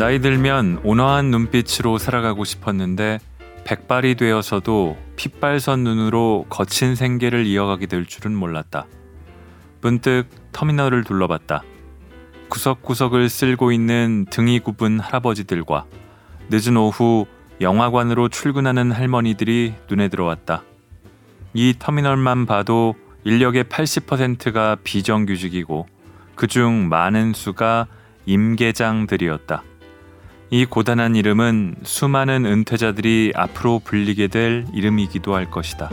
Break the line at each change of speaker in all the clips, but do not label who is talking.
나이 들면 온화한 눈빛으로 살아가고 싶었는데 백발이 되어서도 핏발선 눈으로 거친 생계를 이어가게 될 줄은 몰랐다. 문득 터미널을 둘러봤다. 구석구석을 쓸고 있는 등이 굽은 할아버지들과 늦은 오후 영화관으로 출근하는 할머니들이 눈에 들어왔다. 이 터미널만 봐도 인력의 80%가 비정규직이고 그중 많은 수가 임계장들이었다. 이 고단한 이름은 수많은 은퇴자들이 앞으로 불리게 될 이름이기도 할 것이다.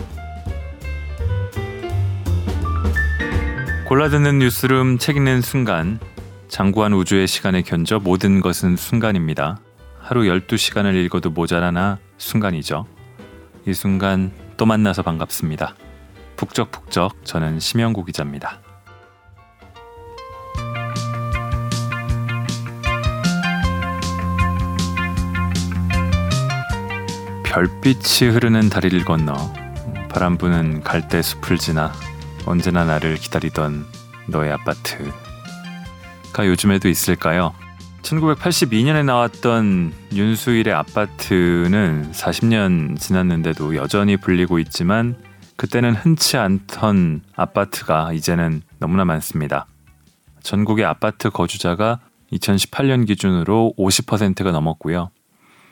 골라듣는 뉴스룸 책 읽는 순간 장구한 우주의 시간에 견져 모든 것은 순간입니다. 하루 12시간을 읽어도 모자라나 순간이죠. 이 순간 또 만나서 반갑습니다. 북적북적 저는 심영구 기자입니다. 별빛이 흐르는 다리를 건너 바람 부는 갈대 숲을 지나 언제나 나를 기다리던 너의 아파트가 요즘에도 있을까요? 1982년에 나왔던 윤수일의 아파트는 40년 지났는데도 여전히 불리고 있지만 그때는 흔치 않던 아파트가 이제는 너무나 많습니다. 전국의 아파트 거주자가 2018년 기준으로 50%가 넘었고요.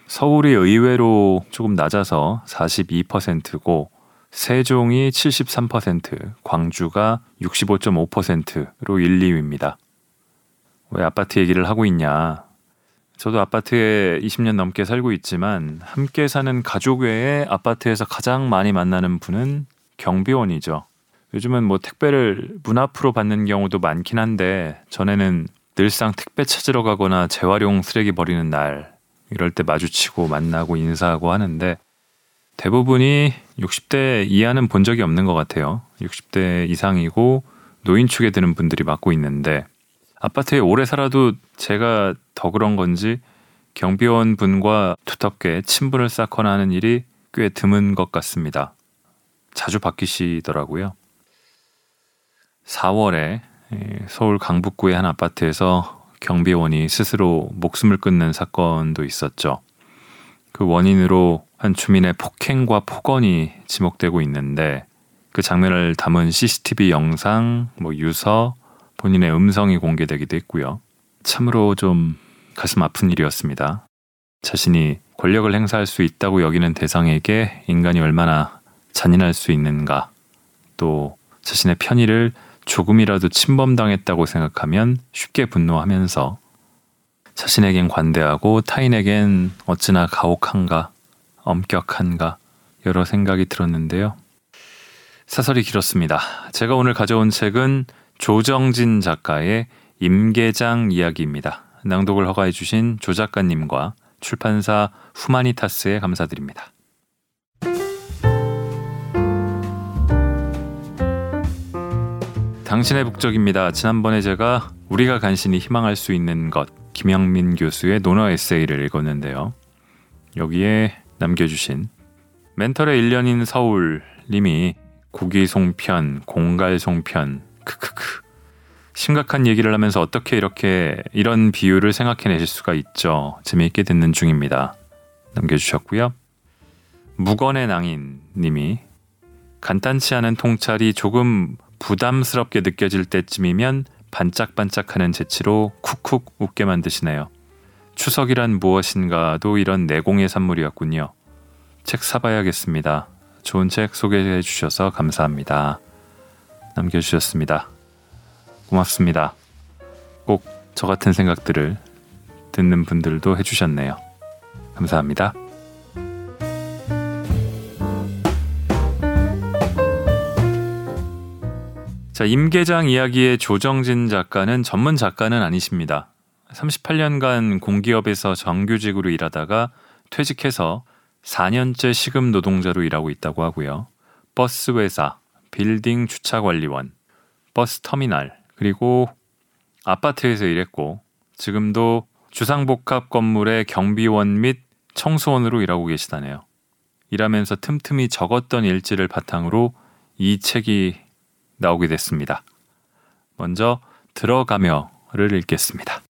서울이 의외로 조금 낮아서 42%고 세종이 73%, 광주가 65.5%로 1, 2위입니다. 왜 아파트 얘기를 하고 있냐? 저도 아파트에 20년 넘게 살고 있지만 함께 사는 가족 외에 아파트에서 가장 많이 만나는 분은 경비원이죠. 요즘은 뭐 택배를 문 앞으로 받는 경우도 많긴 한데 전에는 늘상 택배 찾으러 가거나 재활용 쓰레기 버리는 날 이럴 때 마주치고 만나고 인사하고 하는데 대부분이 60대 이하는 본 적이 없는 것 같아요. 60대 이상이고 노인 축에 드는 분들이 맡고 있는데 아파트에 오래 살아도 제가 더 그런 건지 경비원 분과 두텁게 친분을 쌓거나 하는 일이 꽤 드문 것 같습니다. 자주 바뀌시더라고요. 4월에 서울 강북구의 한 아파트에서 경비원이 스스로 목숨을 끊는 사건도 있었죠. 그 원인으로 한 주민의 폭행과 폭언이 지목되고 있는데 그 장면을 담은 CCTV 영상, 뭐 유서, 본인의 음성이 공개되기도 했고요. 참으로 좀 가슴 아픈 일이었습니다. 자신이 권력을 행사할 수 있다고 여기는 대상에게 인간이 얼마나 잔인할 수 있는가, 또 자신의 편의를 조금이라도 침범당했다고 생각하면 쉽게 분노하면서 자신에겐 관대하고 타인에겐 어찌나 가혹한가, 엄격한가 여러 생각이 들었는데요. 사설이 길었습니다. 제가 오늘 가져온 책은 조정진 작가의 임계장 이야기입니다. 낭독을 허가해 주신 조 작가님과 출판사 후마니타스에 감사드립니다. 당신의 북적입니다. 지난번에 제가 우리가 간신히 희망할 수 있는 것 김영민 교수의 논어 에세이를 읽었는데요. 여기에 남겨주신 멘털의 1년인 서울 님이 고기 송편, 공갈 송편, 크크크 심각한 얘기를 하면서 어떻게 이렇게 이런 비유를 생각해내실 수가 있죠. 재미있게 듣는 중입니다. 남겨주셨고요. 무건의 낭인 님이 간단치 않은 통찰이 조금 부담스럽게 느껴질 때쯤이면 반짝반짝하는 재치로 쿡쿡 웃게 만드시네요. 추석이란 무엇인가도 이런 내공의 산물이었군요. 책 사봐야겠습니다. 좋은 책 소개해 주셔서 감사합니다. 남겨주셨습니다. 고맙습니다. 꼭 저 같은 생각들을 듣는 분들도 해주셨네요. 감사합니다. 자, 임계장 이야기의 조정진 작가는 전문 작가는 아니십니다. 38년간 공기업에서 정규직으로 일하다가 퇴직해서 4년째 시급 노동자로 일하고 있다고 하고요. 버스 회사, 빌딩 주차 관리원, 버스 터미널, 그리고 아파트에서 일했고 지금도 주상복합 건물의 경비원 및 청소원으로 일하고 계시다네요. 일하면서 틈틈이 적었던 일지를 바탕으로 이 책이 나오게 됐습니다. 먼저 들어가며를 읽겠습니다.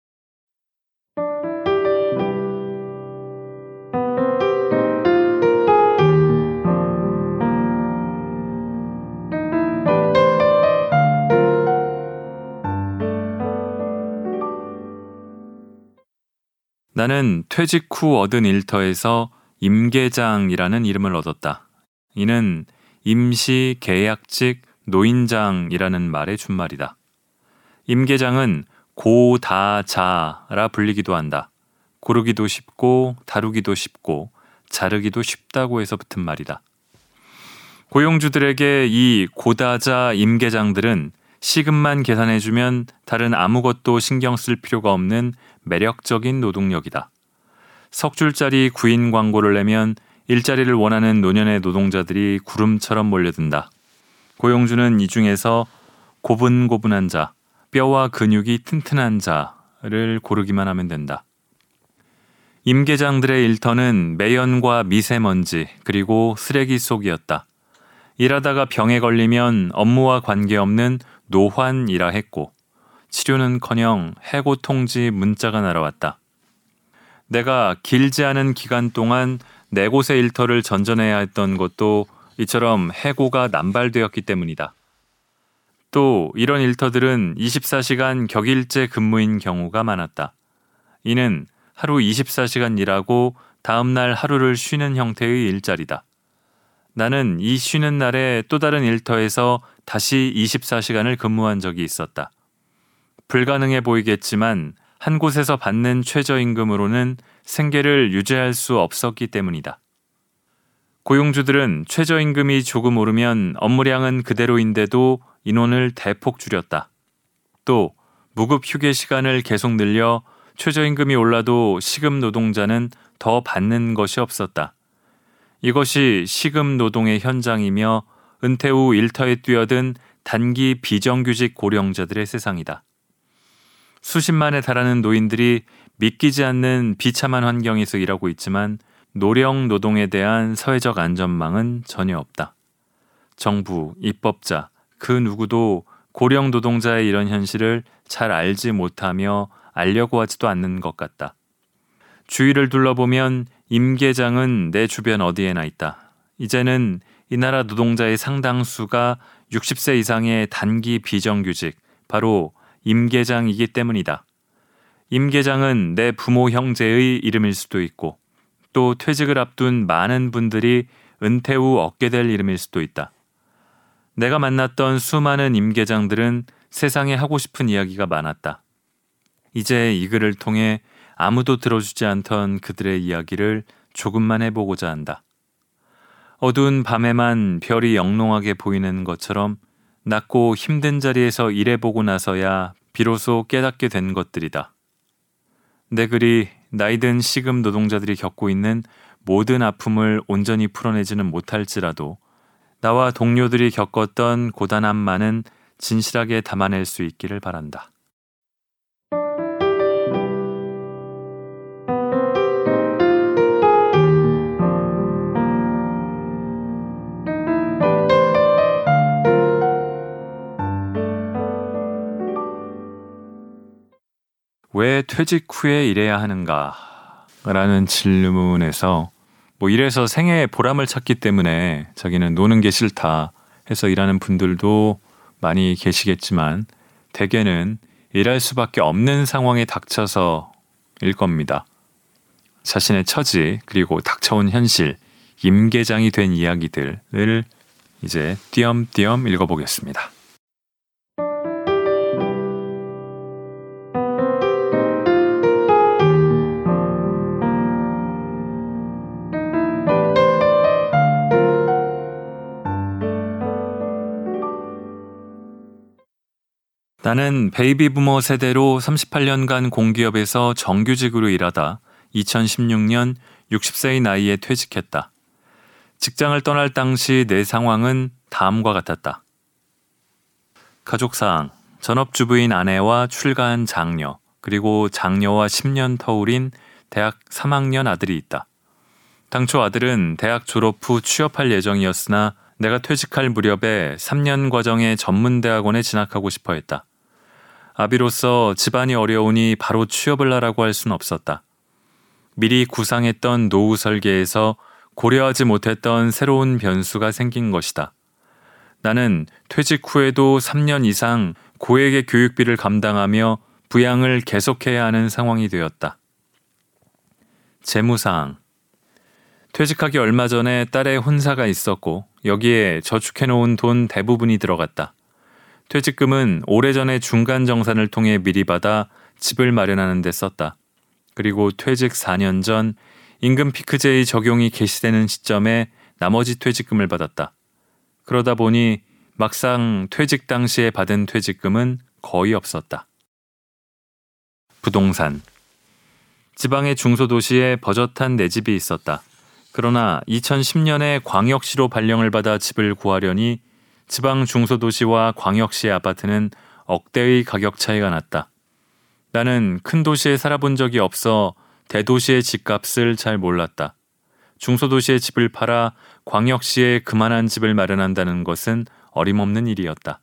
나는 퇴직 후 얻은 일터에서 임계장이라는 이름을 얻었다. 이는 임시 계약직 노인장이라는 말의 준말이다. 임계장은 고다자라 불리기도 한다. 고르기도 쉽고 다루기도 쉽고 자르기도 쉽다고 해서 붙은 말이다. 고용주들에게 이 고다자 임계장들은 시급만 계산해주면 다른 아무것도 신경 쓸 필요가 없는 매력적인 노동력이다. 석 줄짜리 구인 광고를 내면 일자리를 원하는 노년의 노동자들이 구름처럼 몰려든다. 고용주는 이 중에서 고분고분한 자, 뼈와 근육이 튼튼한 자를 고르기만 하면 된다. 임계장들의 일터는 매연과 미세먼지 그리고 쓰레기 속이었다. 일하다가 병에 걸리면 업무와 관계없는 노환이라 했고 치료는커녕 해고 통지 문자가 날아왔다. 내가 길지 않은 기간 동안 네 곳의 일터를 전전해야 했던 것도 이처럼 해고가 남발되었기 때문이다. 또 이런 일터들은 24시간 격일제 근무인 경우가 많았다. 이는 하루 24시간 일하고 다음날 하루를 쉬는 형태의 일자리다. 나는 이 쉬는 날에 또 다른 일터에서 다시 24시간을 근무한 적이 있었다. 불가능해 보이겠지만 한 곳에서 받는 최저임금으로는 생계를 유지할 수 없었기 때문이다. 고용주들은 최저임금이 조금 오르면 업무량은 그대로인데도 인원을 대폭 줄였다. 또 무급 휴게 시간을 계속 늘려 최저임금이 올라도 시급 노동자는 더 받는 것이 없었다. 이것이 시급 노동의 현장이며 은퇴 후 일터에 뛰어든 단기 비정규직 고령자들의 세상이다. 수십만에 달하는 노인들이 믿기지 않는 비참한 환경에서 일하고 있지만 노령 노동에 대한 사회적 안전망은 전혀 없다. 정부, 입법자, 그 누구도 고령 노동자의 이런 현실을 잘 알지 못하며 알려고 하지도 않는 것 같다. 주위를 둘러보면 임계장은 내 주변 어디에나 있다. 이제는 이 나라 노동자의 상당수가 60세 이상의 단기 비정규직, 바로 임계장이기 때문이다. 임계장은 내 부모 형제의 이름일 수도 있고 또 퇴직을 앞둔 많은 분들이 은퇴 후 얻게 될 이름일 수도 있다. 내가 만났던 수많은 임계장들은 세상에 하고 싶은 이야기가 많았다. 이제 이 글을 통해 아무도 들어주지 않던 그들의 이야기를 조금만 해보고자 한다. 어두운 밤에만 별이 영롱하게 보이는 것처럼 낮고 힘든 자리에서 일해보고 나서야 비로소 깨닫게 된 것들이다. 내 글이 나이든 시금 노동자들이 겪고 있는 모든 아픔을 온전히 풀어내지는 못할지라도 나와 동료들이 겪었던 고단함만은 진실하게 담아낼 수 있기를 바란다. 왜 퇴직 후에 일해야 하는가? 라는 질문에서 뭐 이래서 생애의 보람을 찾기 때문에 자기는 노는 게 싫다 해서 일하는 분들도 많이 계시겠지만 대개는 일할 수밖에 없는 상황에 닥쳐서일 겁니다. 자신의 처지 그리고 닥쳐온 현실, 임계장이 된 이야기들을 이제 띄엄띄엄 읽어보겠습니다. 나는 베이비 부머 세대로 38년간 공기업에서 정규직으로 일하다 2016년 60세의 나이에 퇴직했다. 직장을 떠날 당시 내 상황은 다음과 같았다. 가족사항, 전업주부인 아내와 출가한 장녀, 그리고 장녀와 10년 터울인 대학 3학년 아들이 있다. 당초 아들은 대학 졸업 후 취업할 예정이었으나 내가 퇴직할 무렵에 3년 과정의 전문대학원에 진학하고 싶어 했다. 아비로서 집안이 어려우니 바로 취업을 하라고 할 수는 없었다. 미리 구상했던 노후 설계에서 고려하지 못했던 새로운 변수가 생긴 것이다. 나는 퇴직 후에도 3년 이상 고액의 교육비를 감당하며 부양을 계속해야 하는 상황이 되었다. 재무사항. 퇴직하기 얼마 전에 딸의 혼사가 있었고 여기에 저축해놓은 돈 대부분이 들어갔다. 퇴직금은 오래전에 중간 정산을 통해 미리 받아 집을 마련하는 데 썼다. 그리고 퇴직 4년 전 임금 피크제의 적용이 개시되는 시점에 나머지 퇴직금을 받았다. 그러다 보니 막상 퇴직 당시에 받은 퇴직금은 거의 없었다. 부동산. 지방의 중소도시에 버젓한 내 집이 있었다. 그러나 2010년에 광역시로 발령을 받아 집을 구하려니 지방 중소도시와 광역시의 아파트는 억대의 가격 차이가 났다. 나는 큰 도시에 살아본 적이 없어 대도시의 집값을 잘 몰랐다. 중소도시의 집을 팔아 광역시에 그만한 집을 마련한다는 것은 어림없는 일이었다.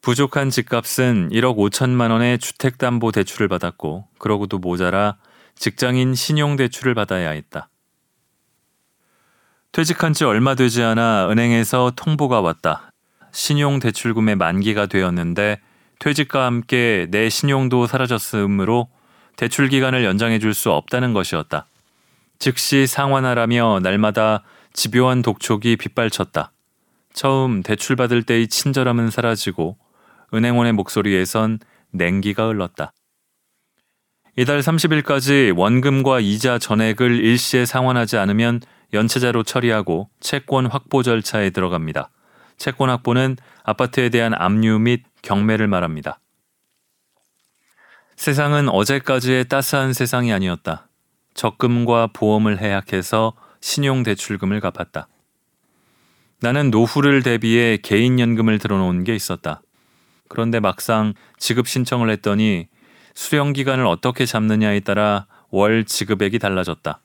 부족한 집값은 1억 5천만 원의 주택담보대출을 받았고 그러고도 모자라 직장인 신용대출을 받아야 했다. 퇴직한 지 얼마 되지 않아 은행에서 통보가 왔다. 신용대출금의 만기가 되었는데 퇴직과 함께 내 신용도 사라졌으므로 대출 기간을 연장해 줄 수 없다는 것이었다. 즉시 상환하라며 날마다 집요한 독촉이 빗발쳤다. 처음 대출 받을 때의 친절함은 사라지고 은행원의 목소리에선 냉기가 흘렀다. 이달 30일까지 원금과 이자 전액을 일시에 상환하지 않으면 연체자로 처리하고 채권 확보 절차에 들어갑니다. 채권 확보는 아파트에 대한 압류 및 경매를 말합니다. 세상은 어제까지의 따스한 세상이 아니었다. 적금과 보험을 해약해서 신용대출금을 갚았다. 나는 노후를 대비해 개인연금을 들어놓은 게 있었다. 그런데 막상 지급 신청을 했더니 수령 기간을 어떻게 잡느냐에 따라 월 지급액이 달라졌다.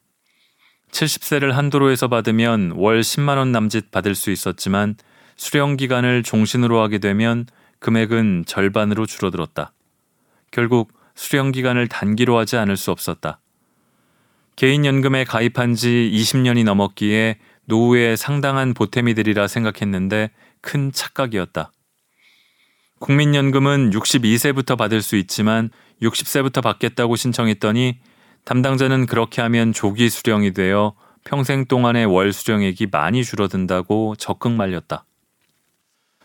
70세를 한도로 해서 받으면 월 10만 원 남짓 받을 수 있었지만 수령 기간을 종신으로 하게 되면 금액은 절반으로 줄어들었다. 결국 수령 기간을 단기로 하지 않을 수 없었다. 개인연금에 가입한 지 20년이 넘었기에 노후에 상당한 보탬이 되리라 생각했는데 큰 착각이었다. 국민연금은 62세부터 받을 수 있지만 60세부터 받겠다고 신청했더니 담당자는 그렇게 하면 조기 수령이 되어 평생 동안의 월 수령액이 많이 줄어든다고 적극 말렸다.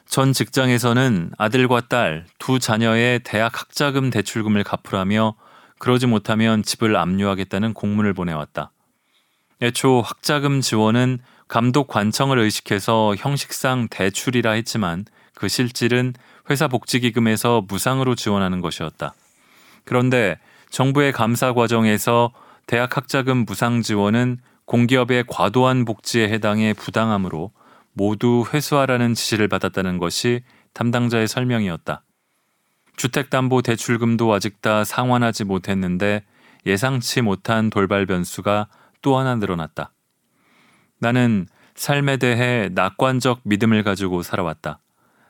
전 직장에서는 아들과 딸, 두 자녀의 대학 학자금 대출금을 갚으라며 그러지 못하면 집을 압류하겠다는 공문을 보내왔다. 애초 학자금 지원은 감독 관청을 의식해서 형식상 대출이라 했지만 그 실질은 회사 복지기금에서 무상으로 지원하는 것이었다. 그런데 정부의 감사 과정에서 대학 학자금 무상 지원은 공기업의 과도한 복지에 해당해 부당하므로 모두 회수하라는 지시를 받았다는 것이 담당자의 설명이었다. 주택담보대출금도 아직 다 상환하지 못했는데 예상치 못한 돌발 변수가 또 하나 늘어났다. 나는 삶에 대해 낙관적 믿음을 가지고 살아왔다.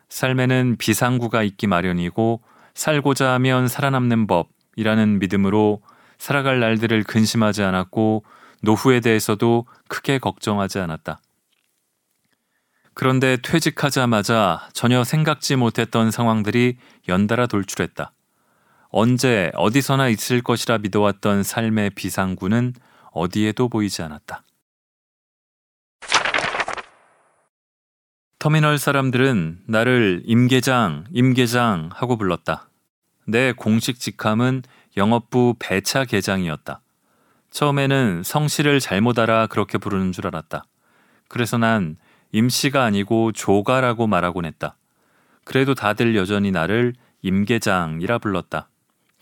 삶에는 비상구가 있기 마련이고 살고자 하면 살아남는 법 이라는 믿음으로 살아갈 날들을 근심하지 않았고 노후에 대해서도 크게 걱정하지 않았다. 그런데 퇴직하자마자 전혀 생각지 못했던 상황들이 연달아 돌출했다. 언제 어디서나 있을 것이라 믿어왔던 삶의 비상구는 어디에도 보이지 않았다. 터미널 사람들은 나를 임계장, 임계장 하고 불렀다. 내 공식 직함은 영업부 배차 계장이었다. 처음에는 성씨를 잘못 알아 그렇게 부르는 줄 알았다. 그래서 난 임씨가 아니고 조가라고 말하곤 했다. 그래도 다들 여전히 나를 임계장이라 불렀다.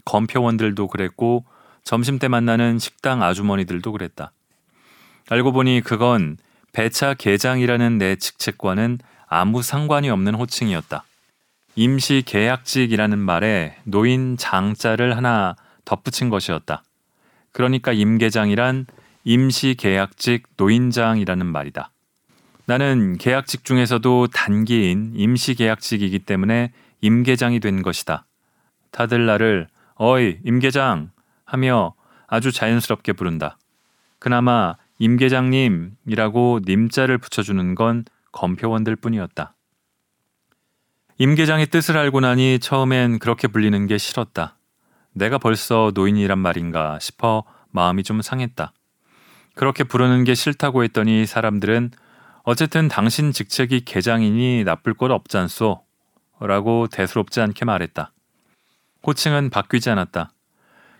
검표원들도 그랬고 점심 때 만나는 식당 아주머니들도 그랬다. 알고 보니 그건 배차 계장이라는 내 직책과는 아무 상관이 없는 호칭이었다. 임시 계약직이라는 말에 노인 장자를 하나 덧붙인 것이었다. 그러니까 임계장이란 임시 계약직 노인장이라는 말이다. 나는 계약직 중에서도 단기인 임시 계약직이기 때문에 임계장이 된 것이다. 다들 나를 어이 임계장 하며 아주 자연스럽게 부른다. 그나마 임계장님이라고 님자를 붙여주는 건 검표원들 뿐이었다. 임계장의 뜻을 알고 나니 처음엔 그렇게 불리는 게 싫었다. 내가 벌써 노인이란 말인가 싶어 마음이 좀 상했다. 그렇게 부르는 게 싫다고 했더니 사람들은 어쨌든 당신 직책이 계장이니 나쁠 것 없잖소. 라고 대수롭지 않게 말했다. 호칭은 바뀌지 않았다.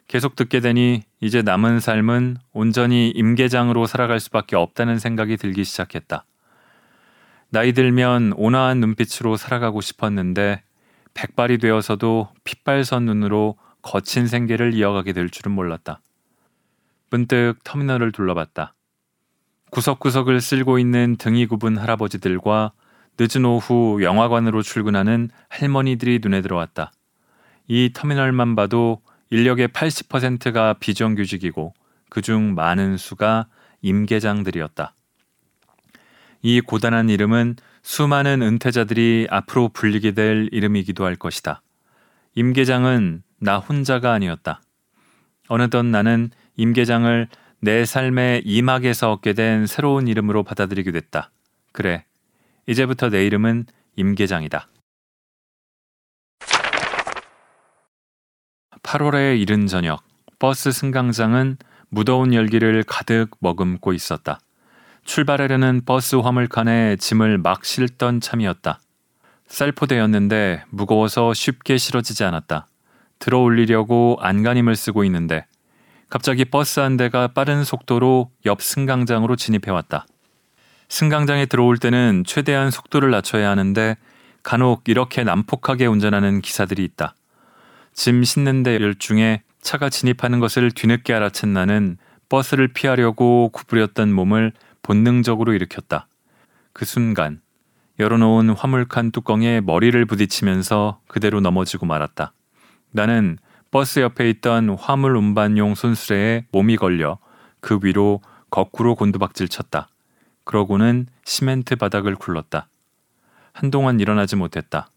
계속 듣게 되니 이제 남은 삶은 온전히 임계장으로 살아갈 수밖에 없다는 생각이 들기 시작했다. 나이 들면 온화한 눈빛으로 살아가고 싶었는데 백발이 되어서도 핏발선 눈으로 거친 생계를 이어가게 될 줄은 몰랐다. 문득 터미널을 둘러봤다. 구석구석을 쓸고 있는 등이 굽은 할아버지들과 늦은 오후 영화관으로 출근하는 할머니들이 눈에 들어왔다. 이 터미널만 봐도 인력의 80%가 비정규직이고 그중 많은 수가 임계장들이었다. 이 고단한 이름은 수많은 은퇴자들이 앞으로 불리게 될 이름이기도 할 것이다. 임계장은 나 혼자가 아니었다. 어느덧 나는 임계장을 내 삶의 이막에서 얻게 된 새로운 이름으로 받아들이게 됐다. 그래, 이제부터 내 이름은 임계장이다. 8월의 이른 저녁, 버스 승강장은 무더운 열기를 가득 머금고 있었다. 출발하려는 버스 화물칸에 짐을 막 실던 참이었다. 쌀포대였는데 무거워서 쉽게 실어지지 않았다. 들어 올리려고 안간힘을 쓰고 있는데 갑자기 버스 한 대가 빠른 속도로 옆 승강장으로 진입해왔다. 승강장에 들어올 때는 최대한 속도를 낮춰야 하는데 간혹 이렇게 난폭하게 운전하는 기사들이 있다. 짐 싣는 데 열중에 차가 진입하는 것을 뒤늦게 알아챈 나는 버스를 피하려고 구부렸던 몸을 본능적으로 일으켰다. 그 순간 열어놓은 화물칸 뚜껑에 머리를 부딪히면서 그대로 넘어지고 말았다. 나는 버스 옆에 있던 화물 운반용 손수레에 몸이 걸려 그 위로 거꾸로 곤두박질 쳤다. 그러고는 시멘트 바닥을 굴렀다. 한동안 일어나지 못했다.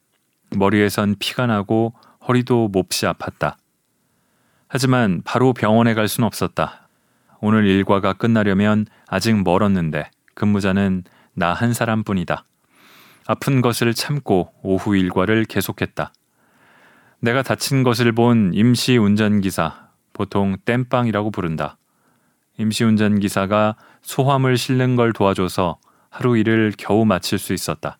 머리에선 피가 나고 허리도 몹시 아팠다. 하지만 바로 병원에 갈 순 없었다. 오늘 일과가 끝나려면 아직 멀었는데 근무자는 나 한 사람뿐이다. 아픈 것을 참고 오후 일과를 계속했다. 내가 다친 것을 본 임시 운전기사, 보통 땜빵이라고 부른다. 임시 운전기사가 소함을 실는 걸 도와줘서 하루 일을 겨우 마칠 수 있었다.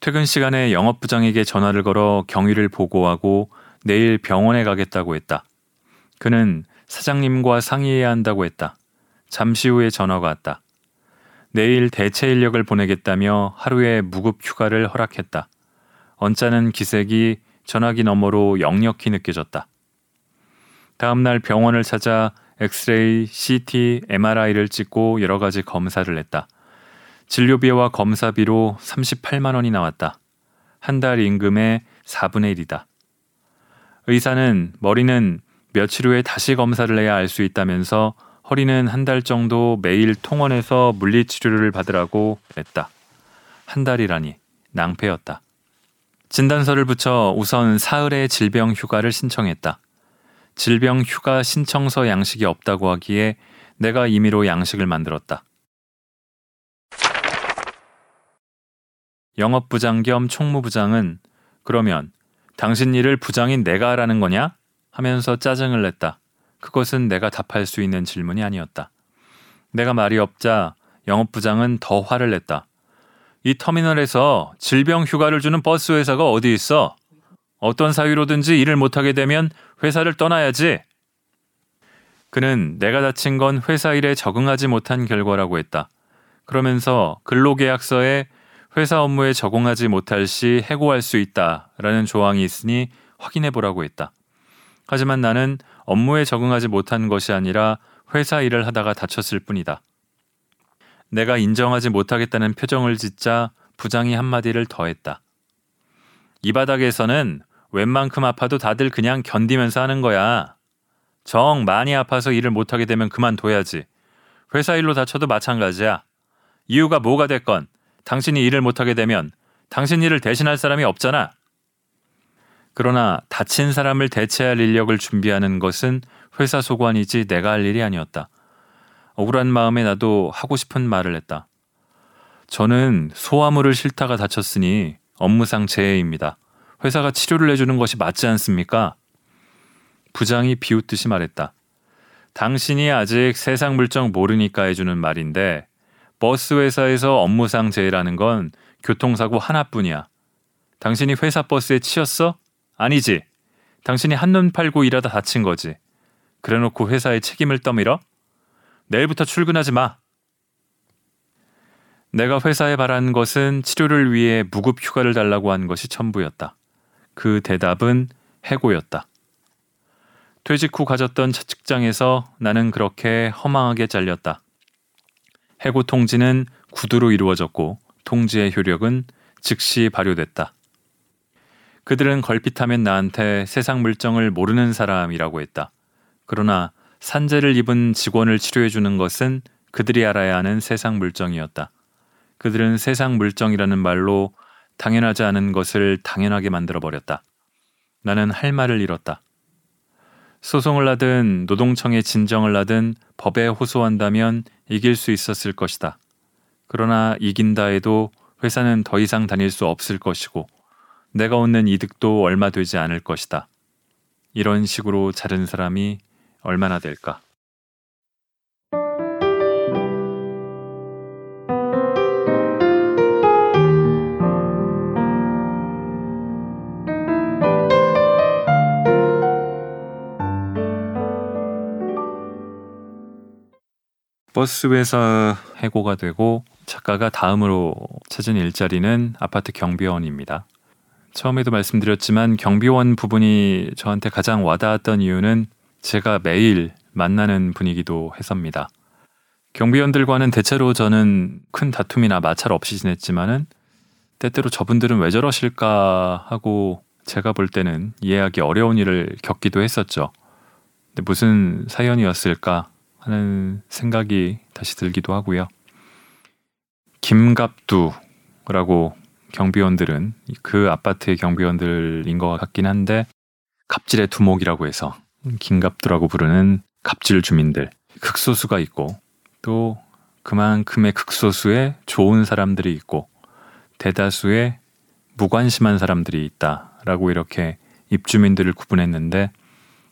퇴근 시간에 영업부장에게 전화를 걸어 경위를 보고하고 내일 병원에 가겠다고 했다. 그는 사장님과 상의해야 한다고 했다. 잠시 후에 전화가 왔다. 내일 대체 인력을 보내겠다며 하루에 무급 휴가를 허락했다. 언짢은 기색이 전화기 너머로 역력히 느껴졌다. 다음날 병원을 찾아 엑스레이, CT, MRI를 찍고 여러 가지 검사를 했다. 진료비와 검사비로 38만 원이 나왔다. 한 달 임금의 4분의 1이다. 의사는 머리는 며칠 후에 다시 검사를 해야 알 수 있다면서 허리는 한 달 정도 매일 통원해서 물리치료를 받으라고 했다. 한 달이라니 낭패였다. 진단서를 붙여 우선 사흘의 질병 휴가를 신청했다. 질병 휴가 신청서 양식이 없다고 하기에 내가 임의로 양식을 만들었다. 영업부장 겸 총무부장은 그러면 당신 일을 부장인 내가 하라는 거냐? 하면서 짜증을 냈다. 그것은 내가 답할 수 있는 질문이 아니었다. 내가 말이 없자 영업부장은 더 화를 냈다. 이 터미널에서 질병 휴가를 주는 버스 회사가 어디 있어? 어떤 사유로든지 일을 못하게 되면 회사를 떠나야지. 그는 내가 다친 건 회사 일에 적응하지 못한 결과라고 했다. 그러면서 근로계약서에 회사 업무에 적응하지 못할 시 해고할 수 있다라는 조항이 있으니 확인해 보라고 했다. 하지만 나는 업무에 적응하지 못한 것이 아니라 회사 일을 하다가 다쳤을 뿐이다. 내가 인정하지 못하겠다는 표정을 짓자 부장이 한마디를 더했다. 이 바닥에서는 웬만큼 아파도 다들 그냥 견디면서 하는 거야. 정 많이 아파서 일을 못하게 되면 그만둬야지. 회사 일로 다쳐도 마찬가지야. 이유가 뭐가 됐건 당신이 일을 못하게 되면 당신 일을 대신할 사람이 없잖아. 그러나 다친 사람을 대체할 인력을 준비하는 것은 회사 소관이지 내가 할 일이 아니었다. 억울한 마음에 나도 하고 싶은 말을 했다. 저는 소화물을 싫다가 다쳤으니 업무상 재해입니다. 회사가 치료를 해주는 것이 맞지 않습니까? 부장이 비웃듯이 말했다. 당신이 아직 세상 물정 모르니까 해주는 말인데 버스 회사에서 업무상 재해라는 건 교통사고 하나뿐이야. 당신이 회사 버스에 치였어? 아니지. 당신이 한눈 팔고 일하다 다친 거지. 그래 놓고 회사에 책임을 떠밀어? 내일부터 출근하지 마. 내가 회사에 바란 것은 치료를 위해 무급 휴가를 달라고 한 것이 전부였다. 그 대답은 해고였다. 퇴직 후 가졌던 첫 직장에서 나는 그렇게 허망하게 잘렸다. 해고 통지는 구두로 이루어졌고 통지의 효력은 즉시 발효됐다. 그들은 걸핏하면 나한테 세상 물정을 모르는 사람이라고 했다. 그러나 산재를 입은 직원을 치료해 주는 것은 그들이 알아야 하는 세상 물정이었다. 그들은 세상 물정이라는 말로 당연하지 않은 것을 당연하게 만들어 버렸다. 나는 할 말을 잃었다. 소송을 하든 노동청에 진정을 하든 법에 호소한다면 이길 수 있었을 것이다. 그러나 이긴다 해도 회사는 더 이상 다닐 수 없을 것이고 내가 얻는 이득도 얼마 되지 않을 것이다. 이런 식으로 자른 사람이 얼마나 될까? 버스 회사 해고가 되고 작가가 다음으로 찾은 일자리는 아파트 경비원입니다. 처음에도 말씀드렸지만 경비원 부분이 저한테 가장 와닿았던 이유는 제가 매일 만나는 분위기도 해서입니다. 경비원들과는 대체로 저는 큰 다툼이나 마찰 없이 지냈지만은 때때로 저분들은 왜 저러실까 하고 제가 볼 때는 이해하기 어려운 일을 겪기도 했었죠. 근데 무슨 사연이었을까 하는 생각이 다시 들기도 하고요. 김갑두라고 경비원들은 그 아파트의 경비원들인 것 같긴 한데 갑질의 두목이라고 해서 김갑두라고 부르는 갑질 주민들 극소수가 있고 또 그만큼의 극소수의 좋은 사람들이 있고 대다수의 무관심한 사람들이 있다라고 이렇게 입주민들을 구분했는데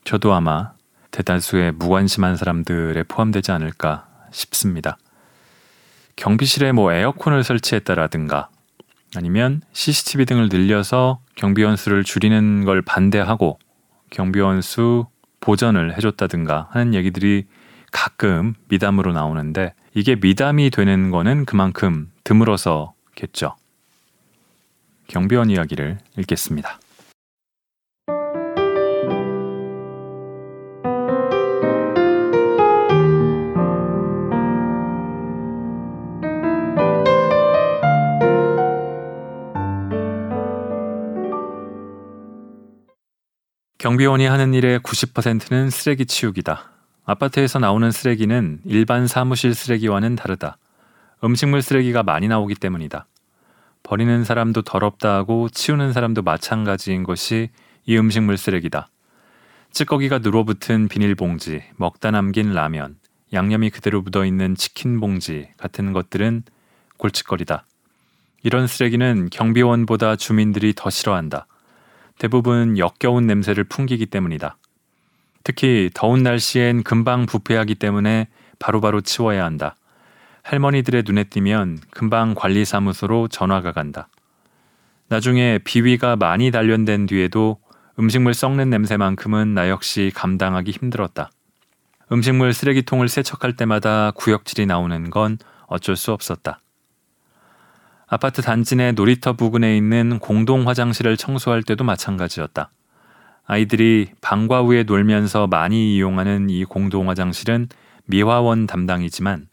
저도 아마 대다수의 무관심한 사람들에 포함되지 않을까 싶습니다. 경비실에 뭐 에어컨을 설치했다라든가 아니면 CCTV 등을 늘려서 경비원 수를 줄이는 걸 반대하고 경비원 수 보전을 해줬다든가 하는 얘기들이 가끔 미담으로 나오는데 이게 미담이 되는 거는 그만큼 드물어서겠죠. 경비원 이야기를 읽겠습니다. 경비원이 하는 일의 90%는 쓰레기 치우기다. 아파트에서 나오는 쓰레기는 일반 사무실 쓰레기와는 다르다. 음식물 쓰레기가 많이 나오기 때문이다. 버리는 사람도 더럽다 하고 치우는 사람도 마찬가지인 것이 이 음식물 쓰레기다. 찌꺼기가 누러붙은 비닐봉지, 먹다 남긴 라면, 양념이 그대로 묻어 있는 치킨 봉지 같은 것들은 골칫거리다. 이런 쓰레기는 경비원보다 주민들이 더 싫어한다. 대부분 역겨운 냄새를 풍기기 때문이다. 특히 더운 날씨엔 금방 부패하기 때문에 바로바로 바로 치워야 한다. 할머니들의 눈에 띄면 금방 관리사무소로 전화가 간다. 나중에 비위가 많이 단련된 뒤에도 음식물 썩는 냄새만큼은 나 역시 감당하기 힘들었다. 음식물 쓰레기통을 세척할 때마다 구역질이 나오는 건 어쩔 수 없었다. 아파트 단지 내 놀이터 부근에 있는 공동 화장실을 청소할 때도 마찬가지였다. 아이들이 방과 후에 놀면서 많이 이용하는 이 공동 화장실은 미화원 담당이지만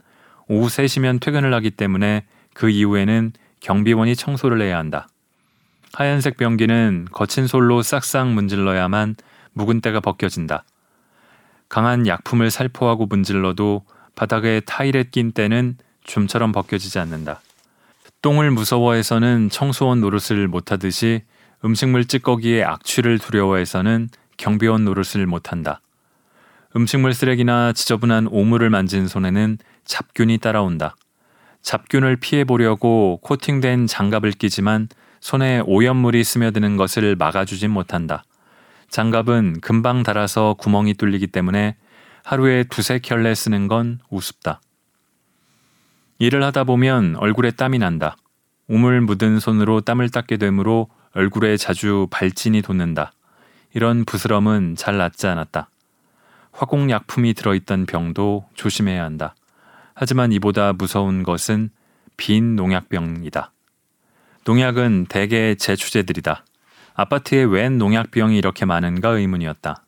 오후 3시면 퇴근을 하기 때문에 그 이후에는 경비원이 청소를 해야 한다. 하얀색 변기는 거친 솔로 싹싹 문질러야만 묵은 때가 벗겨진다. 강한 약품을 살포하고 문질러도 바닥에 타일에 낀 때는 좀처럼 벗겨지지 않는다. 똥을 무서워해서는 청소원 노릇을 못하듯이 음식물 찌꺼기의 악취를 두려워해서는 경비원 노릇을 못한다. 음식물 쓰레기나 지저분한 오물을 만진 손에는 잡균이 따라온다. 잡균을 피해 보려고 코팅된 장갑을 끼지만 손에 오염물이 스며드는 것을 막아주진 못한다. 장갑은 금방 닳아서 구멍이 뚫리기 때문에 하루에 두세 켤레 쓰는 건 우습다. 일을 하다 보면 얼굴에 땀이 난다. 우물 묻은 손으로 땀을 닦게 되므로 얼굴에 자주 발진이 돋는다. 이런 부스럼은 잘 낫지 않았다. 화공약품이 들어있던 병도 조심해야 한다. 하지만 이보다 무서운 것은 빈 농약병이다. 농약은 대개 제추제들이다. 아파트에 웬 농약병이 이렇게 많은가 의문이었다.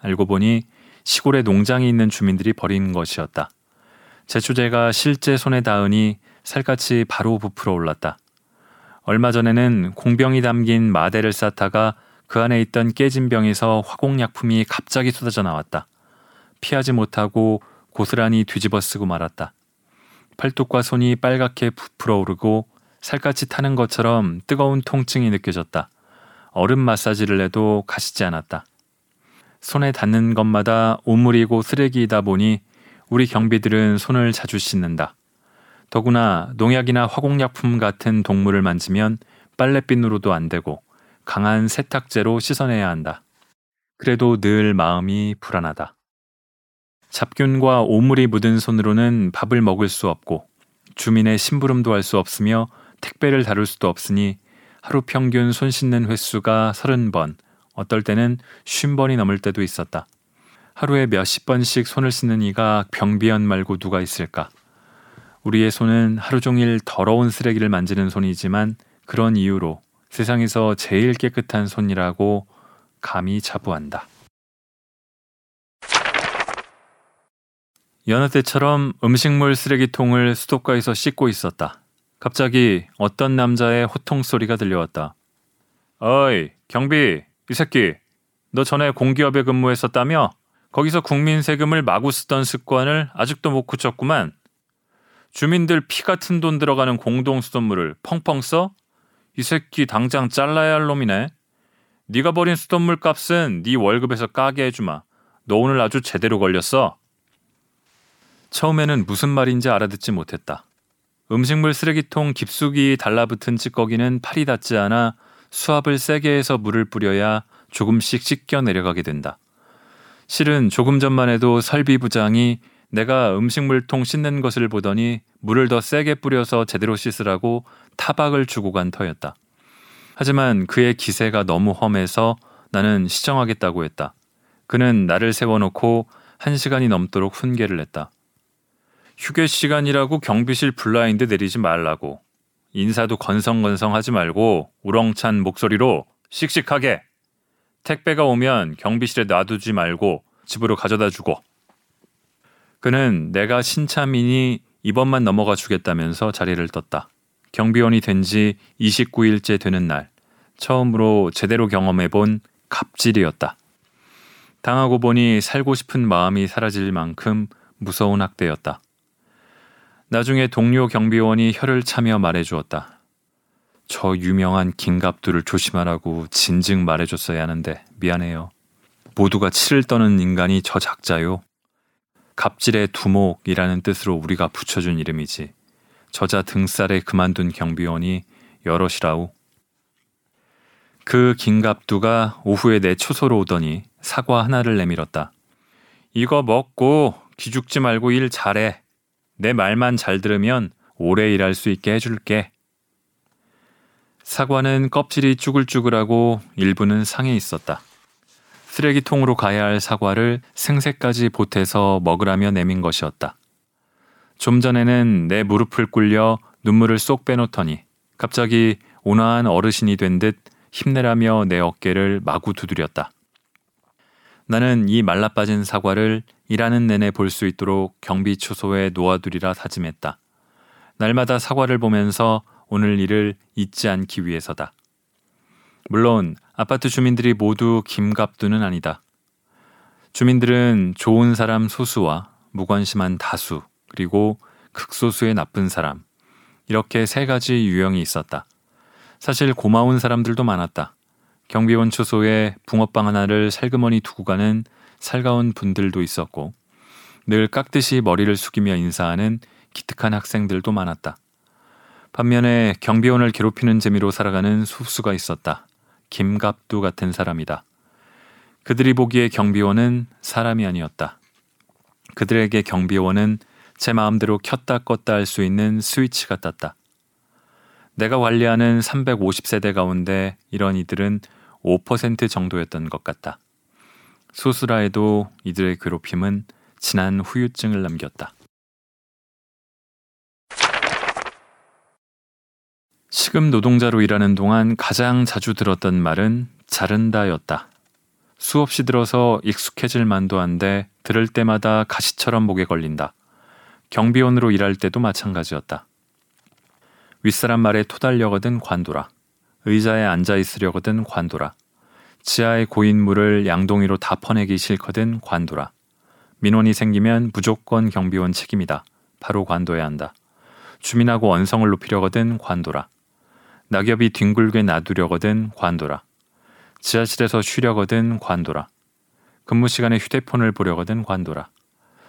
알고 보니 시골에 농장이 있는 주민들이 버린 것이었다. 제초제가 실제 손에 닿으니 살갗이 바로 부풀어 올랐다. 얼마 전에는 공병이 담긴 마대를 쌓다가 그 안에 있던 깨진 병에서 화공약품이 갑자기 쏟아져 나왔다. 피하지 못하고 고스란히 뒤집어 쓰고 말았다. 팔뚝과 손이 빨갛게 부풀어 오르고 살갗이 타는 것처럼 뜨거운 통증이 느껴졌다. 얼음 마사지를 해도 가시지 않았다. 손에 닿는 것마다 오물이고 쓰레기이다 보니 우리 경비들은 손을 자주 씻는다. 더구나 농약이나 화공약품 같은 동물을 만지면 빨래비누로도 안 되고 강한 세탁제로 씻어내야 한다. 그래도 늘 마음이 불안하다. 잡균과 오물이 묻은 손으로는 밥을 먹을 수 없고 주민의 심부름도 할 수 없으며 택배를 다룰 수도 없으니 하루 평균 손 씻는 횟수가 30번, 어떨 때는 쉰 번이 넘을 때도 있었다. 하루에 몇십 번씩 손을 씻는 이가 병비연 말고 누가 있을까? 우리의 손은 하루 종일 더러운 쓰레기를 만지는 손이지만 그런 이유로 세상에서 제일 깨끗한 손이라고 감히 자부한다. 여느 때처럼 음식물 쓰레기통을 수도가에서 씻고 있었다. 갑자기 어떤 남자의 호통 소리가 들려왔다. 어이, 경비, 이 새끼, 너 전에 공기업에 근무했었다며? 거기서 국민 세금을 마구 쓰던 습관을 아직도 못 고쳤구만. 주민들 피 같은 돈 들어가는 공동수돗물을 펑펑 써? 이 새끼 당장 잘라야 할 놈이네. 네가 버린 수돗물 값은 네 월급에서 까게 해주마. 너 오늘 아주 제대로 걸렸어. 처음에는 무슨 말인지 알아듣지 못했다. 음식물 쓰레기통 깊숙이 달라붙은 찌꺼기는 팔이 닿지 않아 수압을 세게 해서 물을 뿌려야 조금씩 씻겨 내려가게 된다. 실은 조금 전만 해도 설비 부장이 내가 음식물통 씻는 것을 보더니 물을 더 세게 뿌려서 제대로 씻으라고 타박을 주고 간 터였다. 하지만 그의 기세가 너무 험해서 나는 시정하겠다고 했다. 그는 나를 세워놓고 한 시간이 넘도록 훈계를 냈다. 휴게 시간이라고 경비실 블라인드 내리지 말라고. 인사도 건성건성 하지 말고 우렁찬 목소리로 씩씩하게 택배가 오면 경비실에 놔두지 말고 집으로 가져다 주고 그는 내가 신참이니 이번만 넘어가 주겠다면서 자리를 떴다. 경비원이 된 지 29일째 되는 날 처음으로 제대로 경험해 본 갑질이었다. 당하고 보니 살고 싶은 마음이 사라질 만큼 무서운 학대였다. 나중에 동료 경비원이 혀를 차며 말해 주었다. 저 유명한 긴갑두를 조심하라고 진즉 말해줬어야 하는데 미안해요. 모두가 치를 떠는 인간이 저 작자요. 갑질의 두목이라는 뜻으로 우리가 붙여준 이름이지. 저자 등살에 그만둔 경비원이 여럿이라우. 그 긴갑두가 오후에 내 초소로 오더니 사과 하나를 내밀었다. 이거 먹고 기죽지 말고 일 잘해. 내 말만 잘 들으면 오래 일할 수 있게 해줄게. 사과는 껍질이 쭈글쭈글하고 일부는 상해 있었다. 쓰레기통으로 가야 할 사과를 생새까지 보태서 먹으라며 내민 것이었다. 좀 전에는 내 무릎을 꿇려 눈물을 쏙 빼놓더니 갑자기 온화한 어르신이 된 듯 힘내라며 내 어깨를 마구 두드렸다. 나는 이 말라빠진 사과를 일하는 내내 볼 수 있도록 경비 초소에 놓아두리라 다짐했다. 날마다 사과를 보면서 오늘 일을 잊지 않기 위해서다. 물론 아파트 주민들이 모두 김갑두는 아니다. 주민들은 좋은 사람 소수와 무관심한 다수, 그리고 극소수의 나쁜 사람. 이렇게 세 가지 유형이 있었다. 사실 고마운 사람들도 많았다. 경비원 초소에 붕어빵 하나를 살그머니 두고 가는 살가운 분들도 있었고, 늘 깍듯이 머리를 숙이며 인사하는 기특한 학생들도 많았다. 반면에 경비원을 괴롭히는 재미로 살아가는 소수가 있었다. 김갑두 같은 사람이다. 그들이 보기에 경비원은 사람이 아니었다. 그들에게 경비원은 제 마음대로 켰다 껐다 할 수 있는 스위치 같았다. 내가 관리하는 350세대 가운데 이런 이들은 5% 정도였던 것 같다. 소수라 해도 이들의 괴롭힘은 진한 후유증을 남겼다. 시금 노동자로 일하는 동안 가장 자주 들었던 말은 자른다였다. 수없이 들어서 익숙해질 만도 한데 들을 때마다 가시처럼 목에 걸린다. 경비원으로 일할 때도 마찬가지였다. 윗사람 말에 토달려거든 관둬라. 의자에 앉아 있으려거든 관둬라. 지하의 고인물을 양동이로 다 퍼내기 싫거든 관둬라. 민원이 생기면 무조건 경비원 책임이다. 바로 관둬야 한다. 주민하고 언성을 높이려거든 관둬라. 낙엽이 뒹굴게 놔두려거든 관둬라. 지하실에서 쉬려거든 관둬라. 근무 시간에 휴대폰을 보려거든 관둬라.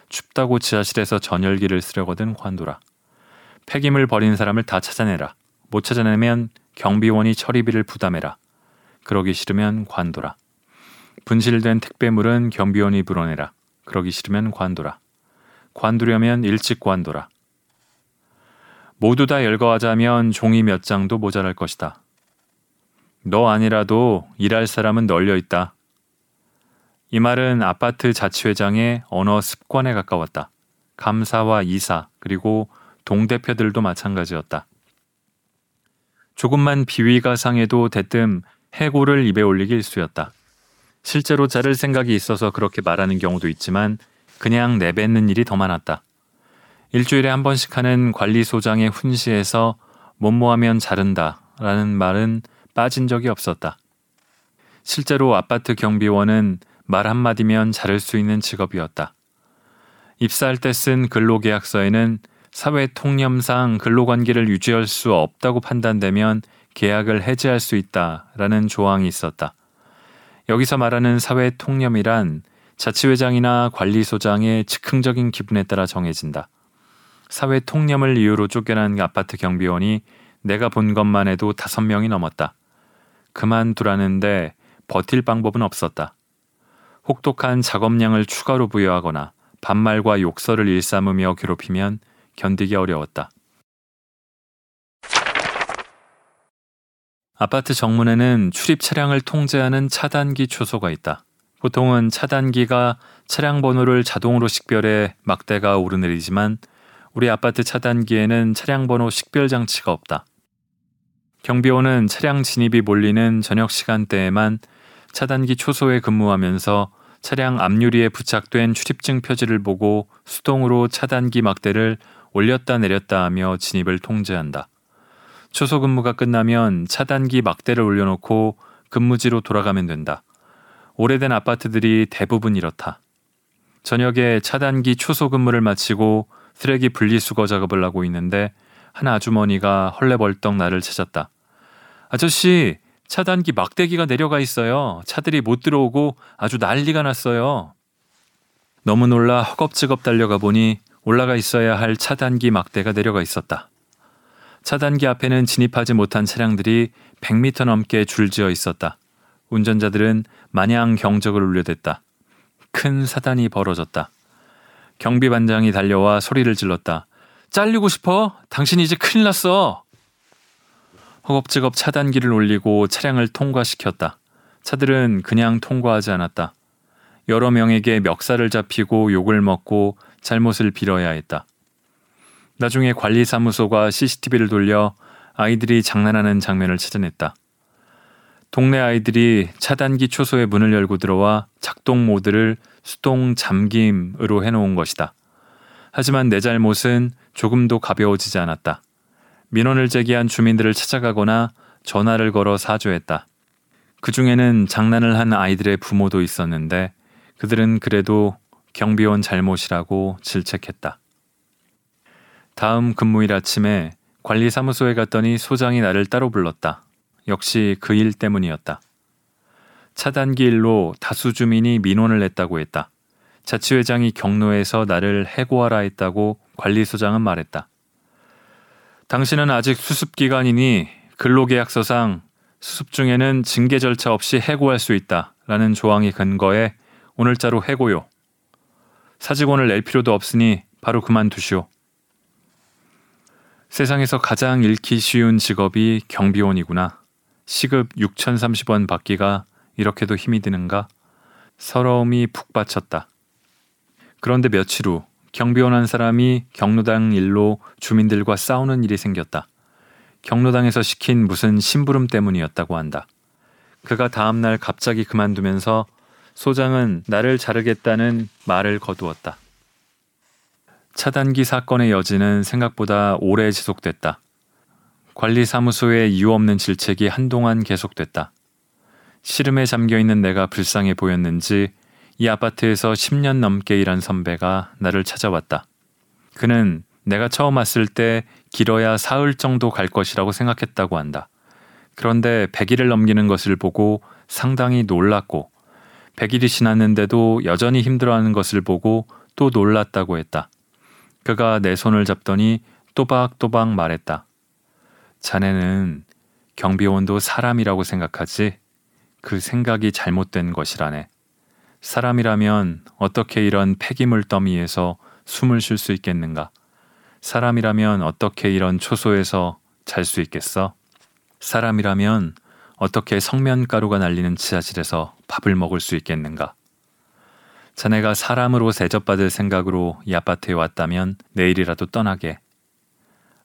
춥다고 지하실에서 전열기를 쓰려거든 관둬라. 폐기물 버린 사람을 다 찾아내라. 못 찾아내면 경비원이 처리비를 부담해라. 그러기 싫으면 관둬라. 분실된 택배물은 경비원이 불어내라. 그러기 싫으면 관둬라. 관두려면 일찍 관둬라. 모두 다 열거하자면 종이 몇 장도 모자랄 것이다. 너 아니라도 일할 사람은 널려 있다. 이 말은 아파트 자치회장의 언어 습관에 가까웠다. 감사와 이사, 그리고 동대표들도 마찬가지였다. 조금만 비위가 상해도 대뜸 해고를 입에 올리기 일쑤였다. 실제로 자를 생각이 있어서 그렇게 말하는 경우도 있지만 그냥 내뱉는 일이 더 많았다. 일주일에 한 번씩 하는 관리소장의 훈시에서 뭐뭐하면 자른다 라는 말은 빠진 적이 없었다. 실제로 아파트 경비원은 말 한마디면 자를 수 있는 직업이었다. 입사할 때 쓴 근로계약서에는 사회 통념상 근로관계를 유지할 수 없다고 판단되면 계약을 해지할 수 있다라는 조항이 있었다. 여기서 말하는 사회 통념이란 자치회장이나 관리소장의 즉흥적인 기분에 따라 정해진다. 사회 통념을 이유로 쫓겨난 아파트 경비원이 내가 본 것만 해도 다섯 명이 넘었다. 그만두라는데 버틸 방법은 없었다. 혹독한 작업량을 추가로 부여하거나 반말과 욕설을 일삼으며 괴롭히면 견디기 어려웠다. 아파트 정문에는 출입 차량을 통제하는 차단기 초소가 있다. 보통은 차단기가 차량 번호를 자동으로 식별해 막대가 오르내리지만 우리 아파트 차단기에는 차량 번호 식별 장치가 없다. 경비원은 차량 진입이 몰리는 저녁 시간대에만 차단기 초소에 근무하면서 차량 앞유리에 부착된 출입증 표지를 보고 수동으로 차단기 막대를 올렸다 내렸다 하며 진입을 통제한다. 초소 근무가 끝나면 차단기 막대를 올려놓고 근무지로 돌아가면 된다. 오래된 아파트들이 대부분 이렇다. 저녁에 차단기 초소 근무를 마치고 쓰레기 분리수거 작업을 하고 있는데 한 아주머니가 헐레벌떡 나를 찾았다. 아저씨, 차단기 막대기가 내려가 있어요. 차들이 못 들어오고 아주 난리가 났어요. 너무 놀라 허겁지겁 달려가 보니 올라가 있어야 할 차단기 막대가 내려가 있었다. 차단기 앞에는 진입하지 못한 차량들이 100m 넘게 줄지어 있었다. 운전자들은 마냥 경적을 울려댔다. 큰 사단이 벌어졌다. 경비반장이 달려와 소리를 질렀다. 잘리고 싶어? 당신 이제 큰일 났어. 허겁지겁 차단기를 올리고 차량을 통과시켰다. 차들은 그냥 통과하지 않았다. 여러 명에게 멱살을 잡히고 욕을 먹고 잘못을 빌어야 했다. 나중에 관리사무소가 CCTV를 돌려 아이들이 장난하는 장면을 찾아냈다. 동네 아이들이 차단기 초소의 문을 열고 들어와 작동 모드를 수동 잠김으로 해놓은 것이다. 하지만 내 잘못은 조금도 가벼워지지 않았다. 민원을 제기한 주민들을 찾아가거나 전화를 걸어 사죄했다. 그 중에는 장난을 한 아이들의 부모도 있었는데 그들은 그래도 경비원 잘못이라고 질책했다. 다음 근무일 아침에 관리사무소에 갔더니 소장이 나를 따로 불렀다. 역시 그 일 때문이었다. 차단기 일로 다수 주민이 민원을 냈다고 했다. 자치회장이 경로에서 나를 해고하라 했다고 관리소장은 말했다. 당신은 아직 수습 기간이니 근로계약서상 수습 중에는 징계 절차 없이 해고할 수 있다. 라는 조항이 근거해 오늘자로 해고요. 사직원을 낼 필요도 없으니 바로 그만두시오. 세상에서 가장 잃기 쉬운 직업이 경비원이구나. 시급 6,030원 받기가 이렇게도 힘이 드는가? 서러움이 푹 받쳤다. 그런데 며칠 후 경비원 한 사람이 경로당 일로 주민들과 싸우는 일이 생겼다. 경로당에서 시킨 무슨 심부름 때문이었다고 한다. 그가 다음날 갑자기 그만두면서 소장은 나를 자르겠다는 말을 거두었다. 차단기 사건의 여지는 생각보다 오래 지속됐다. 관리사무소의 이유 없는 질책이 한동안 계속됐다. 시름에 잠겨 있는 내가 불쌍해 보였는지 이 아파트에서 10년 넘게 일한 선배가 나를 찾아왔다. 그는 내가 처음 왔을 때 길어야 사흘 정도 갈 것이라고 생각했다고 한다. 그런데 100일을 넘기는 것을 보고 상당히 놀랐고 100일이 지났는데도 여전히 힘들어하는 것을 보고 또 놀랐다고 했다. 그가 내 손을 잡더니 또박또박 말했다. 자네는 경비원도 사람이라고 생각하지? 그 생각이 잘못된 것이라네. 사람이라면 어떻게 이런 폐기물 더미에서 숨을 쉴 수 있겠는가? 사람이라면 어떻게 이런 초소에서 잘 수 있겠어? 사람이라면 어떻게 성면가루가 날리는 지하실에서 밥을 먹을 수 있겠는가? 자네가 사람으로 대접받을 생각으로 이 아파트에 왔다면 내일이라도 떠나게.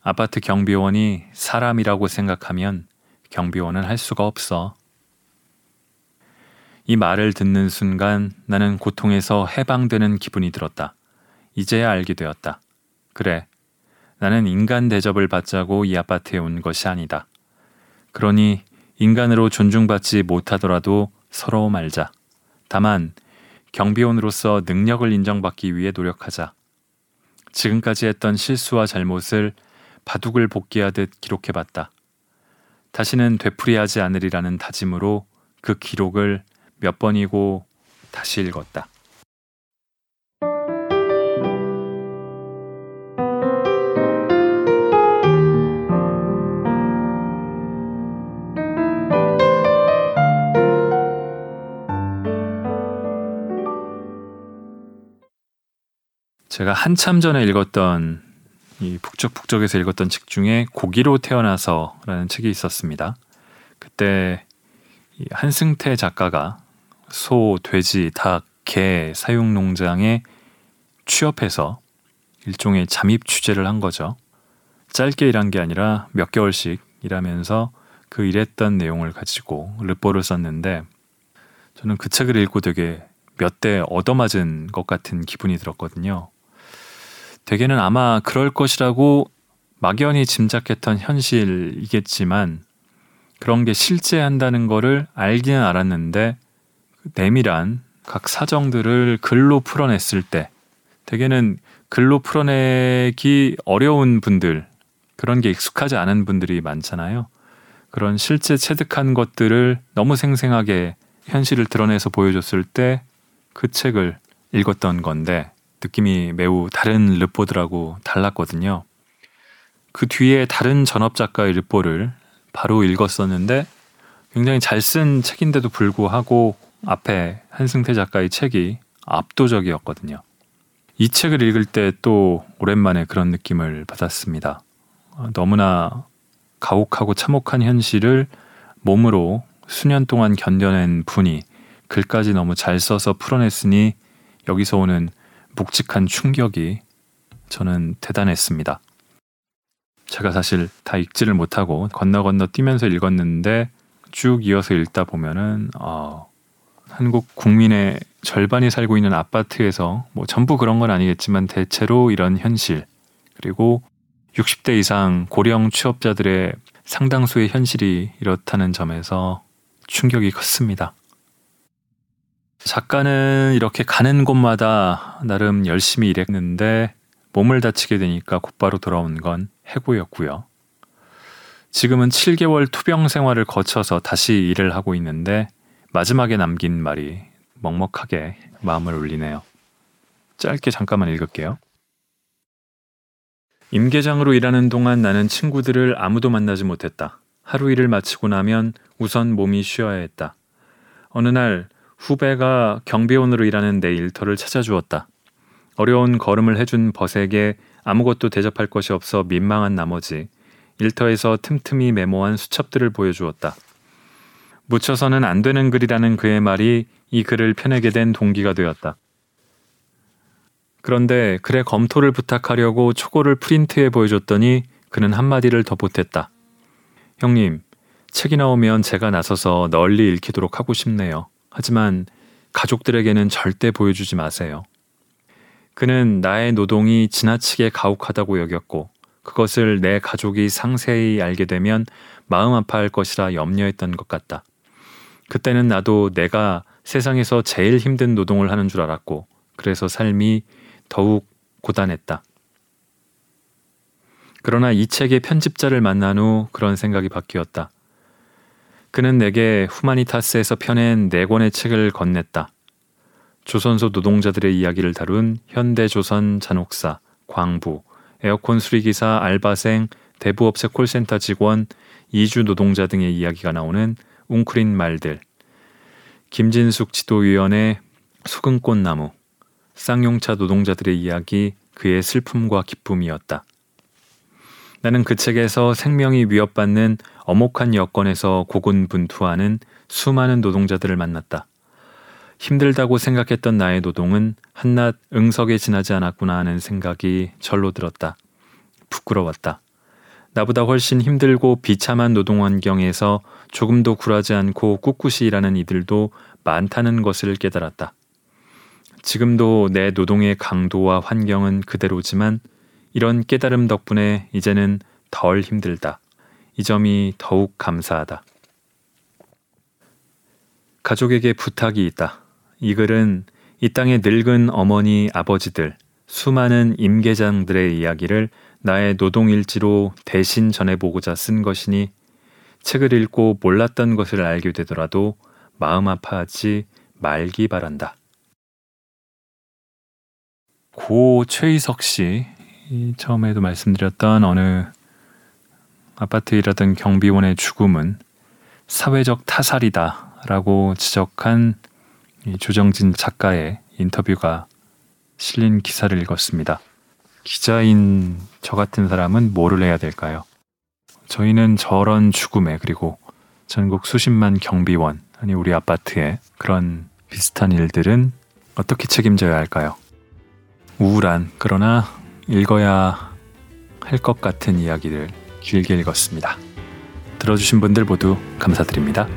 아파트 경비원이 사람이라고 생각하면 경비원은 할 수가 없어. 이 말을 듣는 순간 나는 고통에서 해방되는 기분이 들었다. 이제야 알게 되었다. 그래. 나는 인간 대접을 받자고 이 아파트에 온 것이 아니다. 그러니 인간으로 존중받지 못하더라도 서러워 말자. 다만 경비원으로서 능력을 인정받기 위해 노력하자. 지금까지 했던 실수와 잘못을 바둑을 복귀하듯 기록해봤다. 다시는 되풀이하지 않으리라는 다짐으로 그 기록을 몇 번이고 다시 읽었다. 제가 한참 전에 읽었던 이 북적북적에서 읽었던 책 중에 고기로 태어나서라는 책이 있었습니다. 그때 한승태 작가가 소, 돼지, 닭, 개 사육 농장에 취업해서 일종의 잠입 취재를 한 거죠. 짧게 일한 게 아니라 몇 개월씩 일하면서 그 일했던 내용을 가지고 르포를 썼는데 저는 그 책을 읽고 되게 몇 대 얻어맞은 것 같은 기분이 들었거든요. 대개는 아마 그럴 것이라고 막연히 짐작했던 현실이겠지만 그런 게 실제 한다는 거를 알기는 알았는데 내밀한 각 사정들을 글로 풀어냈을 때 대개는 글로 풀어내기 어려운 분들 그런 게 익숙하지 않은 분들이 많잖아요. 그런 실제 체득한 것들을 너무 생생하게 현실을 드러내서 보여줬을 때 그 책을 읽었던 건데 느낌이 매우 다른 르포들하고 달랐거든요. 그 뒤에 다른 전업 작가의 르포를 바로 읽었었는데 굉장히 잘 쓴 책인데도 불구하고 앞에 한승태 작가의 책이 압도적이었거든요. 이 책을 읽을 때 또 오랜만에 그런 느낌을 받았습니다. 너무나 가혹하고 참혹한 현실을 몸으로 수년 동안 견뎌낸 분이 글까지 너무 잘 써서 풀어냈으니 여기서 오는 묵직한 충격이 저는 대단했습니다. 제가 사실 다 읽지를 못하고 건너 건너 뛰면서 읽었는데 쭉 이어서 읽다 보면은 어, 한국 국민의 절반이 살고 있는 아파트에서 뭐 전부 그런 건 아니겠지만 대체로 이런 현실 그리고 60대 이상 고령 취업자들의 상당수의 현실이 이렇다는 점에서 충격이 컸습니다. 작가는 이렇게 가는 곳마다 나름 열심히 일했는데 몸을 다치게 되니까 곧바로 돌아온 건 해고였고요. 지금은 7개월 투병 생활을 거쳐서 다시 일을 하고 있는데 마지막에 남긴 말이 먹먹하게 마음을 울리네요. 짧게 잠깐만 읽을게요. 임계장으로 일하는 동안 나는 친구들을 아무도 만나지 못했다. 하루 일을 마치고 나면 우선 몸이 쉬어야 했다. 어느 날 후배가 경비원으로 일하는 내 일터를 찾아주었다. 어려운 걸음을 해준 벗에게 아무것도 대접할 것이 없어 민망한 나머지 일터에서 틈틈이 메모한 수첩들을 보여주었다. 묻혀서는 안 되는 글이라는 그의 말이 이 글을 펴내게 된 동기가 되었다. 그런데 글의 검토를 부탁하려고 초고를 프린트해 보여줬더니 그는 한마디를 더 보탰다. 형님, 책이 나오면 제가 나서서 널리 읽히도록 하고 싶네요. 하지만 가족들에게는 절대 보여주지 마세요. 그는 나의 노동이 지나치게 가혹하다고 여겼고 그것을 내 가족이 상세히 알게 되면 마음 아파할 것이라 염려했던 것 같다. 그때는 나도 내가 세상에서 제일 힘든 노동을 하는 줄 알았고 그래서 삶이 더욱 고단했다. 그러나 이 책의 편집자를 만난 후 그런 생각이 바뀌었다. 그는 내게 후마니타스에서 펴낸 네 권의 책을 건넸다. 조선소 노동자들의 이야기를 다룬 현대조선 잔혹사, 광부, 에어컨 수리기사, 알바생, 대부업체 콜센터 직원, 이주 노동자 등의 이야기가 나오는 웅크린 말들, 김진숙 지도위원의 수금꽃나무, 쌍용차 노동자들의 이야기 그의 슬픔과 기쁨이었다. 나는 그 책에서 생명이 위협받는 엄혹한 여건에서 고군분투하는 수많은 노동자들을 만났다. 힘들다고 생각했던 나의 노동은 한낱 응석에 지나지 않았구나 하는 생각이 절로 들었다. 부끄러웠다. 나보다 훨씬 힘들고 비참한 노동 환경에서 조금도 굴하지 않고 꿋꿋이 일하는 이들도 많다는 것을 깨달았다. 지금도 내 노동의 강도와 환경은 그대로지만 이런 깨달음 덕분에 이제는 덜 힘들다. 이 점이 더욱 감사하다. 가족에게 부탁이 있다. 이 글은 이 땅의 늙은 어머니, 아버지들, 수많은 임계장들의 이야기를 나의 노동일지로 대신 전해보고자 쓴 것이니 책을 읽고 몰랐던 것을 알게 되더라도 마음 아파하지 말기 바란다. 고 최희석 씨 처음에도 말씀드렸던 어느 아파트 일하던 경비원의 죽음은 사회적 타살이다 라고 지적한 조정진 작가의 인터뷰가 실린 기사를 읽었습니다. 기자인 저 같은 사람은 뭐를 해야 될까요? 저희는 저런 죽음에 그리고 전국 수십만 경비원 아니 우리 아파트에 그런 비슷한 일들은 어떻게 책임져야 할까요? 우울한 그러나 읽어야 할 것 같은 이야기를 길게 읽었습니다. 들어주신 분들 모두 감사드립니다.